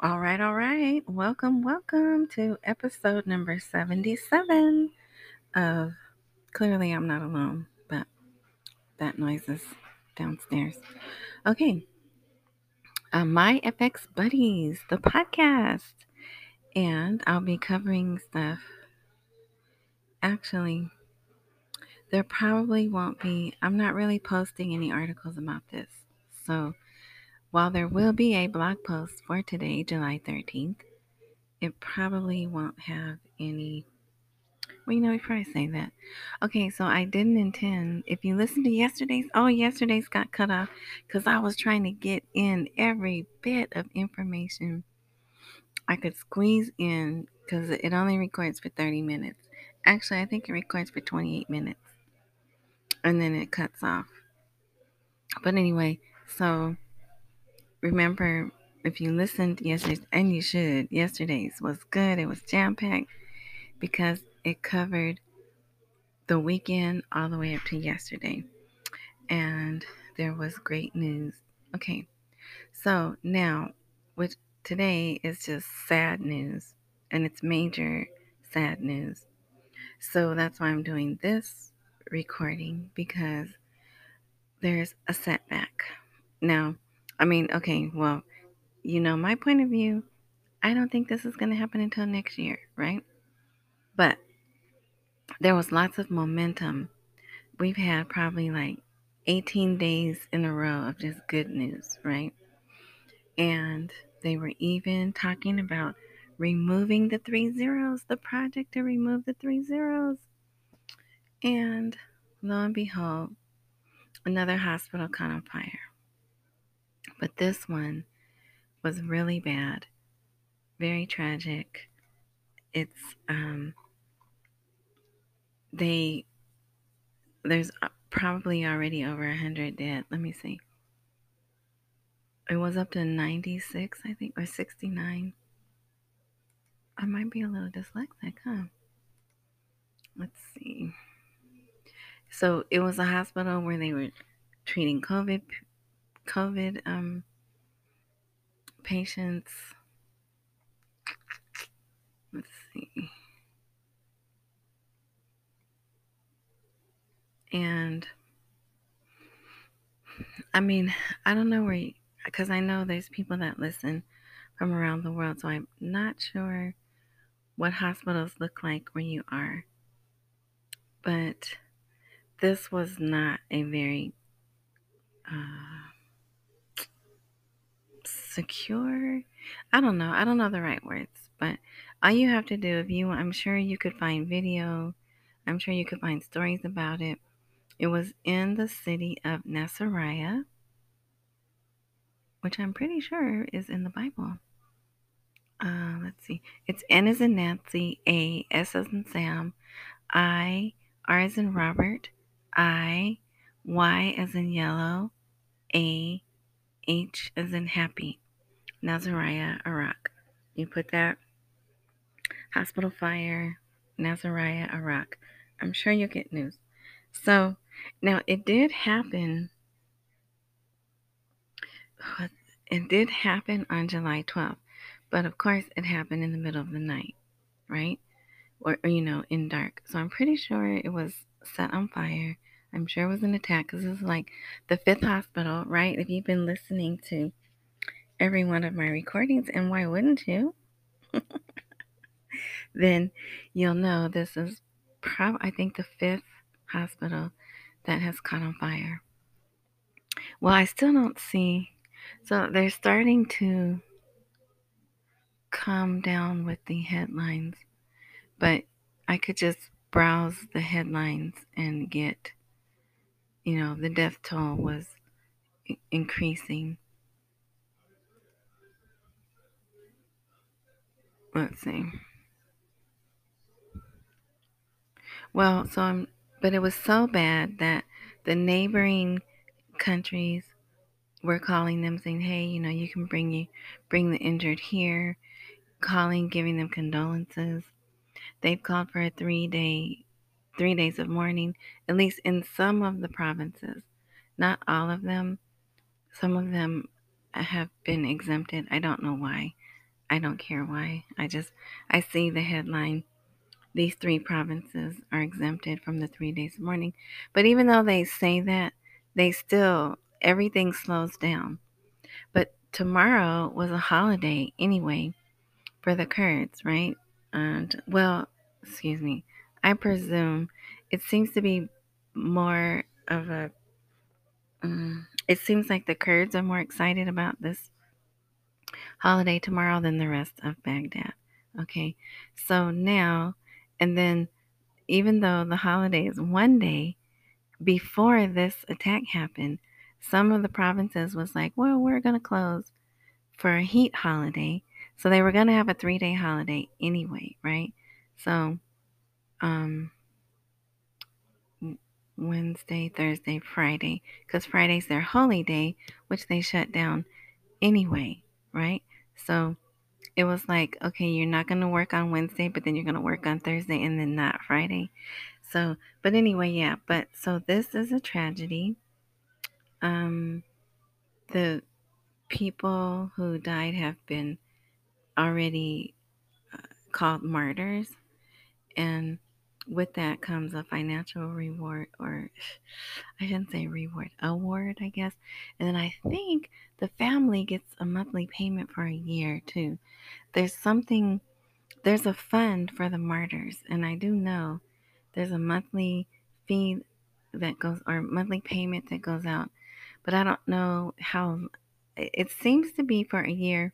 All right, all right. Welcome, welcome to episode number 77 of Clearly I'm Not Alone, but that noise is downstairs. Okay. Uh, My FX Buddies, the podcast. And I'll be covering stuff. Actually, there probably won't be, I'm not really posting any articles about this. So while there will be a blog post for today, July 13th, it probably won't have any. Well, you know, before I say that, okay, so I didn't intend. If you listen to yesterday's, oh, yesterday's got cut off because I was trying to get in every bit of information I could squeeze in because it only records for 30 minutes. Actually, I think it records for 28 minutes and then it cuts off. But anyway, so remember if you listened yesterday's, and you should, yesterday's was good. It was jam packed because it covered the weekend all the way up to yesterday. And there was great news. Okay, so now, with today is just sad news, and it's major sad news. So that's why I'm doing this recording because there's a setback. Now, I mean, okay, well, you know, my point of view, I don't think this is going to happen until next year, right? But there was lots of momentum. We've had probably like 18 days in a row of just good news, right? And they were even talking about removing the three zeros, the project to remove the three zeros. And lo and behold, another hospital caught on fire. But this one was really bad, very tragic. It's um they there's probably already over a hundred dead. Let me see. It was up to 96, I think, or 69. I might be a little dyslexic, huh? Let's see. So it was a hospital where they were treating COVID, COVID um, patients. Let's see. And I mean, I don't know where, because I know there's people that listen from around the world, so I'm not sure what hospitals look like where you are. But this was not a very uh, secure. I don't know. I don't know the right words, but all you have to do, if you, I'm sure you could find video. I'm sure you could find stories about it. It was in the city of Nasiriyah, which I'm pretty sure is in the Bible. Uh, let's see. It's N as in Nancy, A, S as in Sam, I, R as in Robert, I, Y as in yellow, A, H as in happy. Nasiriyah, Iraq. You put that hospital fire, Nasiriyah, Iraq. I'm sure you'll get news. So now it did happen. It did happen on July 12th, but of course it happened in the middle of the night, right? Or, or you know, in dark. So I'm pretty sure it was set on fire. I'm sure it was an attack because this is like the fifth hospital, right? If you've been listening to every one of my recordings, and why wouldn't you? then you'll know this is probably, I think, the fifth hospital that has caught on fire. Well, I still don't see. So they're starting to calm down with the headlines, but I could just browse the headlines and get, you know, the death toll was increasing. Let's see. Well, so I'm, but it was so bad that the neighboring countries were calling them saying, "Hey, you know, you can bring you bring the injured here." Calling, giving them condolences. They've called for a three day, three days of mourning, at least in some of the provinces. Not all of them. Some of them have been exempted. I don't know why. I don't care why. I just I see the headline. These three provinces are exempted from the three days of mourning. But even though they say that, they still everything slows down. But tomorrow was a holiday anyway for the Kurds, right? And well, excuse me. I presume it seems to be more of a um, it seems like the Kurds are more excited about this holiday tomorrow than the rest of Baghdad. Okay, so now, and then even though the holiday is one day before this attack happened, some of the provinces was like, well, we're going to close for a heat holiday. So they were going to have a three day holiday anyway, right? So, um, Wednesday, Thursday, Friday, because Friday's their holy day, which they shut down anyway, right? So it was like, okay, you're not going to work on Wednesday, but then you're going to work on Thursday and then not Friday. So, but anyway, yeah, but so this is a tragedy. Um, the people who died have been already uh, called martyrs, and with that comes a financial reward, or I shouldn't say reward, award, I guess. And then I think the family gets a monthly payment for a year too. There's something, there's a fund for the martyrs, and I do know there's a monthly fee that goes, or monthly payment that goes out, but I don't know how. It seems to be for a year,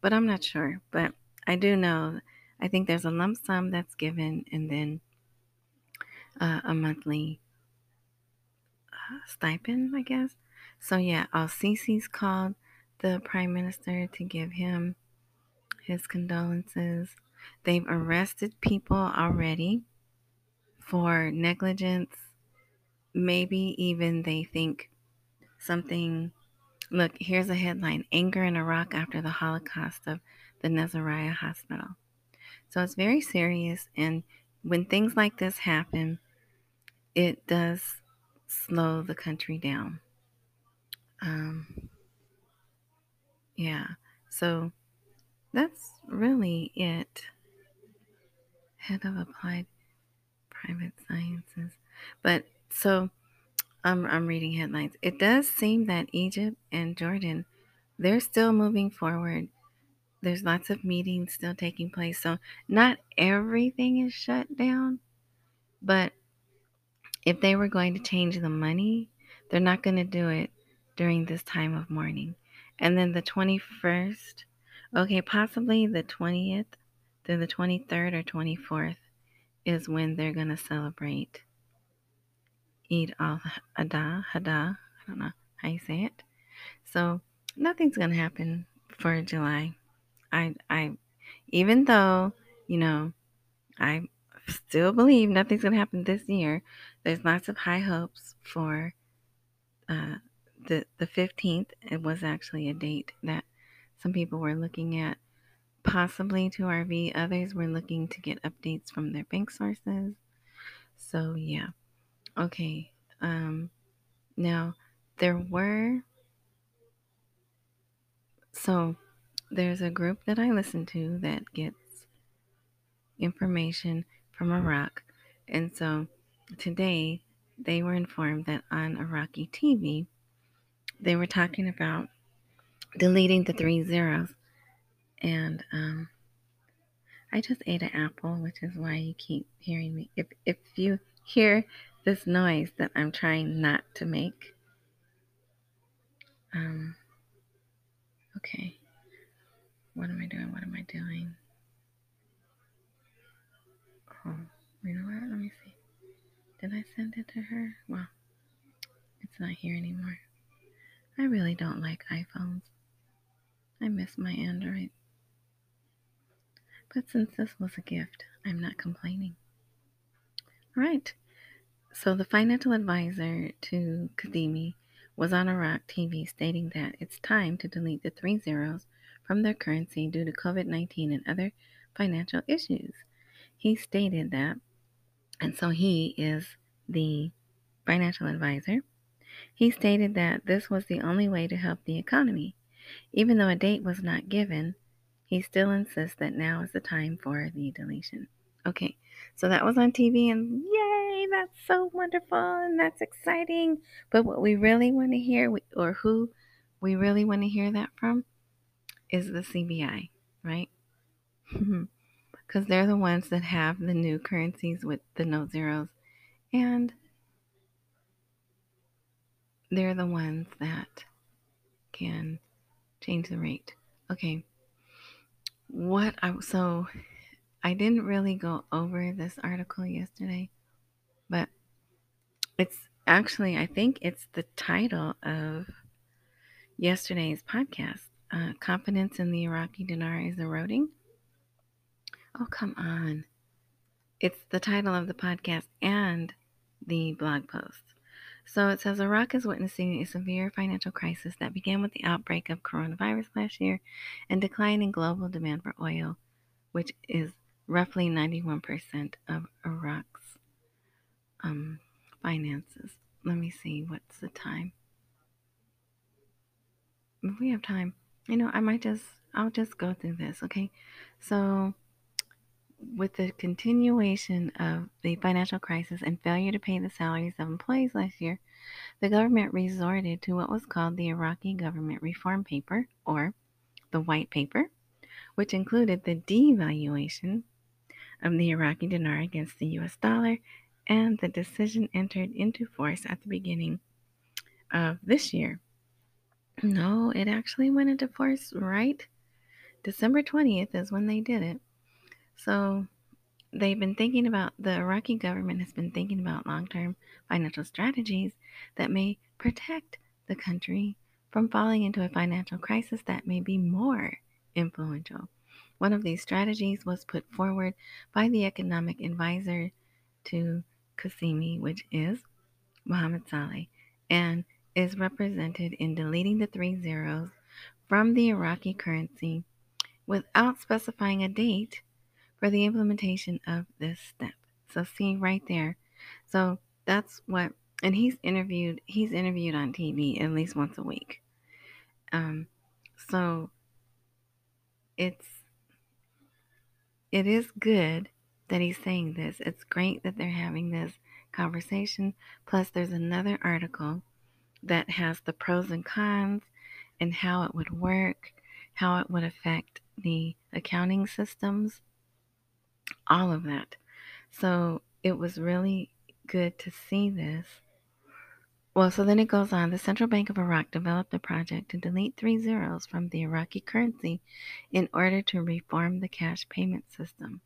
but I'm not sure. But I do know, I think there's a lump sum that's given, and then uh, a monthly uh, stipend, I guess. So yeah, Al Sisi's called the prime minister to give him his condolences. They've arrested people already for negligence. Maybe even they think something. Look, here's a headline Anger in Iraq after the Holocaust of the Nasiriyah Hospital. So it's very serious. And when things like this happen, it does slow the country down. Um, yeah, so that's really it. Head of Applied Private Sciences. But so I'm, I'm reading headlines. It does seem that Egypt and Jordan, they're still moving forward. There's lots of meetings still taking place. So not everything is shut down, but if they were going to change the money, they're not going to do it during this time of mourning. And then the 21st, okay, possibly the 20th through the 23rd or 24th is when they're going to celebrate Eid al Adha, Hada, I don't know how you say it. So nothing's going to happen for July. I, I, even though, you know, I still believe nothing's going to happen this year. There's lots of high hopes for uh, the the 15th. It was actually a date that some people were looking at, possibly to RV. Others were looking to get updates from their bank sources. So yeah, okay. Um, now there were so there's a group that I listen to that gets information from Iraq. And so today they were informed that on Iraqi TV, they were talking about deleting the three zeros. And um, I just ate an apple, which is why you keep hearing me. If, if you hear this noise that I'm trying not to make, um, okay. What am I doing? What am I doing? Oh, you know what? Let me see. Did I send it to her? Well, it's not here anymore. I really don't like iPhones. I miss my Android. But since this was a gift, I'm not complaining. All right. So the financial advisor to Kadhimi was on Iraq TV stating that it's time to delete the three zeros from their currency due to COVID 19 and other financial issues he stated that, and so he is the financial advisor. He stated that this was the only way to help the economy. Even though a date was not given, he still insists that now is the time for the deletion. Okay, so that was on TV, and yay, that's so wonderful and that's exciting. But what we really want to hear, or who we really want to hear that from, is the CBI, right? Because they're the ones that have the new currencies with the no zeros, and they're the ones that can change the rate. Okay. What I so I didn't really go over this article yesterday, but it's actually I think it's the title of yesterday's podcast. Uh, confidence in the Iraqi dinar is eroding. Oh come on! It's the title of the podcast and the blog post. So it says Iraq is witnessing a severe financial crisis that began with the outbreak of coronavirus last year and decline in global demand for oil, which is roughly 91% of Iraq's um, finances. Let me see, what's the time? If we have time, you know, I might just, I'll just go through this, okay? So, with the continuation of the financial crisis and failure to pay the salaries of employees last year, the government resorted to what was called the Iraqi Government Reform Paper, or the White Paper, which included the devaluation of the Iraqi dinar against the US dollar, and the decision entered into force at the beginning of this year. No, it actually went into force right December 20th is when they did it. So they've been thinking about, the Iraqi government has been thinking about long term financial strategies that may protect the country from falling into a financial crisis that may be more influential. One of these strategies was put forward by the economic advisor to Kadhimi, which is Mohammed Saleh, and is represented in deleting the three zeros from the Iraqi currency without specifying a date for the implementation of this step. So see right there. So that's what and he's interviewed he's interviewed on TV at least once a week. Um so it's it is good that he's saying this. It's great that they're having this conversation. Plus there's another article that has the pros and cons and how it would work, how it would affect the accounting systems all of that. So it was really good to see this. Well, so then it goes on. The Central Bank of Iraq developed a project to delete three zeros from the Iraqi currency in order to reform the cash payment system,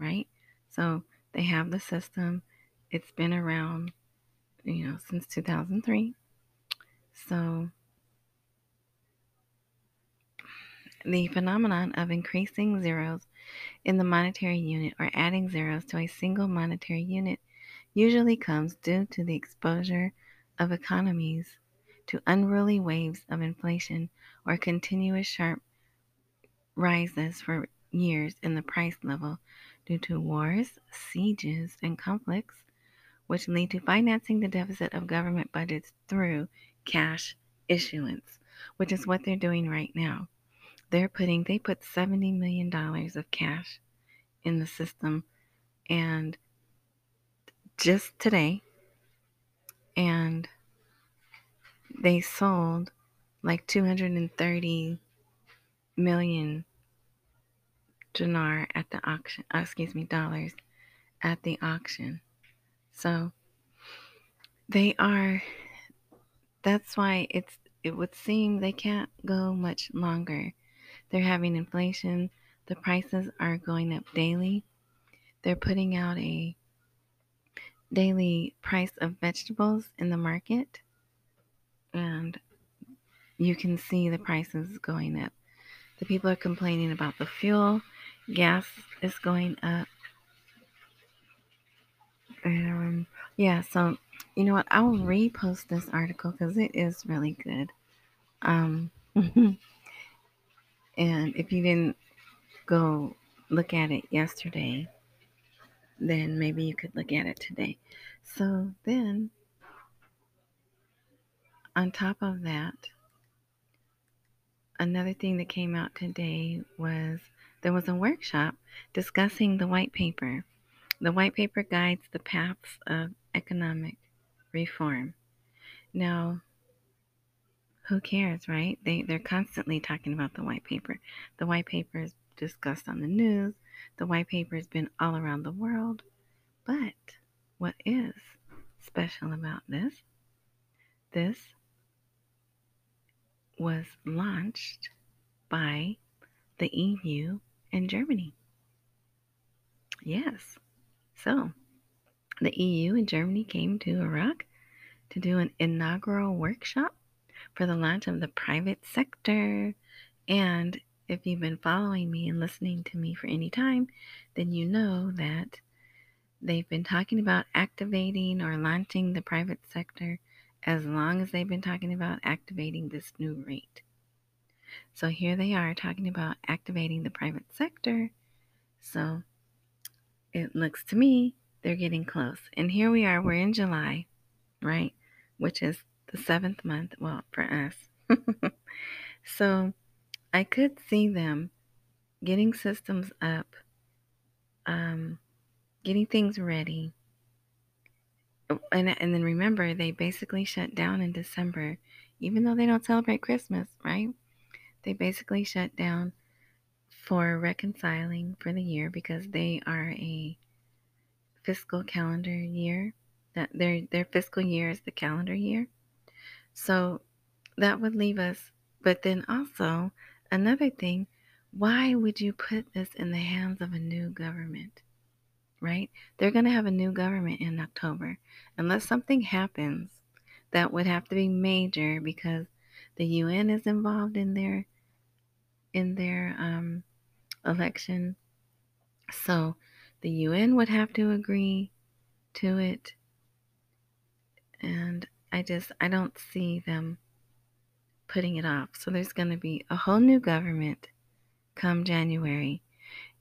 right? So they have the system. It's been around, you know, since 2003. So the phenomenon of increasing zeros in the monetary unit or adding zeros to a single monetary unit usually comes due to the exposure of economies to unruly waves of inflation or continuous sharp rises for years in the price level due to wars, sieges, and conflicts, which lead to financing the deficit of government budgets through cash issuance, which is what they're doing right now they're putting they put 70 million dollars of cash in the system. And just today and they sold like 230 million dinar at the auction uh, excuse me dollars at the auction. So they are that's why it's it would seem they can't go much longer they're having inflation. The prices are going up daily. They're putting out a daily price of vegetables in the market. And you can see the prices going up. The people are complaining about the fuel. Gas is going up. Um, yeah, so you know what? I'll repost this article because it is really good. Um, And if you didn't go look at it yesterday, then maybe you could look at it today. So then, on top of that, another thing that came out today was there was a workshop discussing the white paper. The white paper guides the paths of economic reform. Now, who cares, right? They they're constantly talking about the white paper. The white paper is discussed on the news. The white paper has been all around the world. But what is special about this? This was launched by the EU and Germany. Yes. So, the EU and Germany came to Iraq to do an inaugural workshop for the launch of the private sector. And if you've been following me and listening to me for any time, then you know that they've been talking about activating or launching the private sector as long as they've been talking about activating this new rate. So here they are talking about activating the private sector. So it looks to me they're getting close. And here we are, we're in July, right? Which is the seventh month, well, for us. so I could see them getting systems up, um, getting things ready. And, and then remember, they basically shut down in December, even though they don't celebrate Christmas, right? They basically shut down for reconciling for the year because they are a fiscal calendar year. That their their fiscal year is the calendar year. So that would leave us. But then also another thing, why would you put this in the hands of a new government? Right? They're going to have a new government in October. Unless something happens that would have to be major because the UN is involved in their in their um, election. So the UN would have to agree to it. And I just, I don't see them putting it off. So there's going to be a whole new government come January.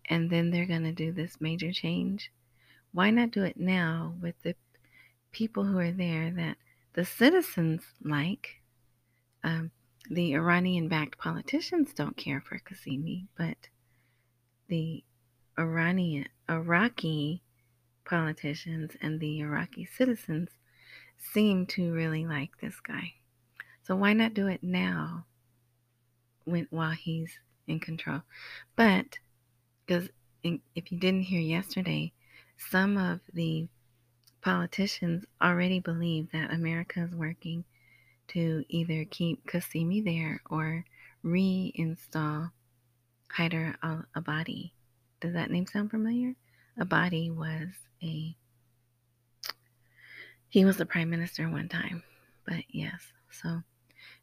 And then they're going to do this major change. Why not do it now with the people who are there that the citizens like? Um, the Iranian backed politicians don't care for Kadhimi, but the Iranian Iraqi politicians and the Iraqi citizens seem to really like this guy. So why not do it now when while he's in control? But because if you didn't hear yesterday, some of the politicians already believe that America is working to either keep Kadhimi there or reinstall Haider al Abadi. Does that name sound familiar? Abadi was a he was the prime minister one time. But yes, so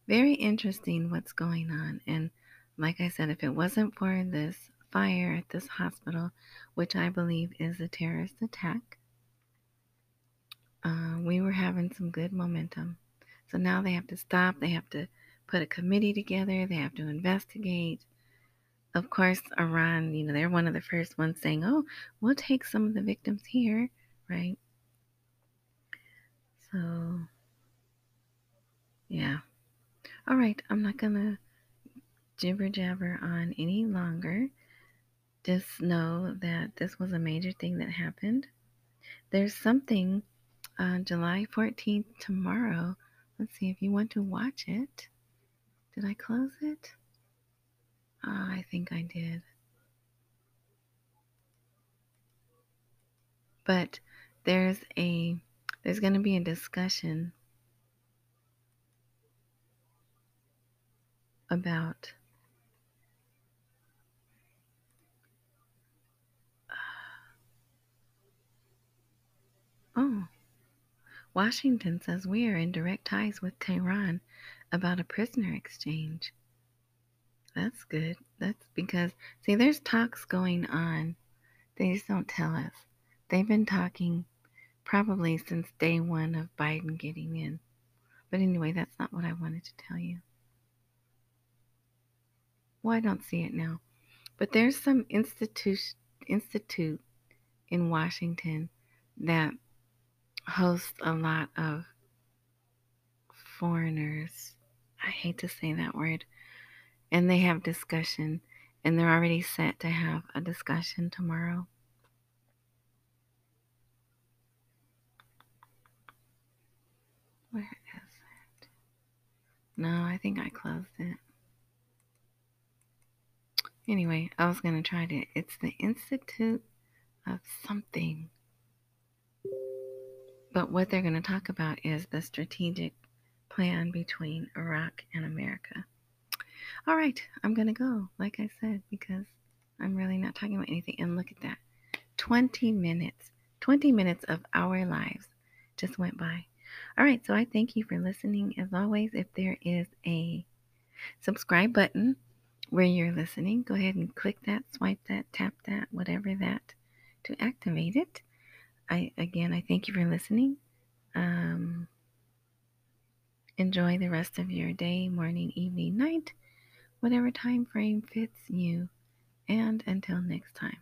very interesting what's going on. And like I said, if it wasn't for this fire at this hospital, which I believe is a terrorist attack, uh, we were having some good momentum. So now they have to stop. They have to put a committee together. They have to investigate. Of course, Iran, you know, they're one of the first ones saying, oh, we'll take some of the victims here, right? So, yeah. All right, I'm not going to jibber jabber on any longer. Just know that this was a major thing that happened. There's something on July 14th tomorrow Let's see if you want to watch it. Did I close it? Oh, I think I did. But there's a there's going to be a discussion about oh Washington says we are in direct ties with Tehran about a prisoner exchange. That's good. That's because, see, there's talks going on. They just don't tell us. They've been talking probably since day one of Biden getting in. But anyway, that's not what I wanted to tell you. Well, I don't see it now. But there's some institute institute in Washington that hosts a lot of foreigners. I hate to say that word. and they have discussion, and they're already set to have a discussion tomorrow. Where is it? No, I think I closed it. Anyway, I was going to try to. It's the Institute of something. But what they're going to talk about is the strategic plan between Iraq and America. All right, I'm going to go, like I said, because I'm really not talking about anything. And look at that 20 minutes, 20 minutes of our lives just went by. All right, so I thank you for listening. As always, if there is a subscribe button where you're listening, go ahead and click that, swipe that, tap that, whatever that to activate it. I again, I thank you for listening. Um, enjoy the rest of your day, morning, evening, night, whatever time frame fits you. And until next time.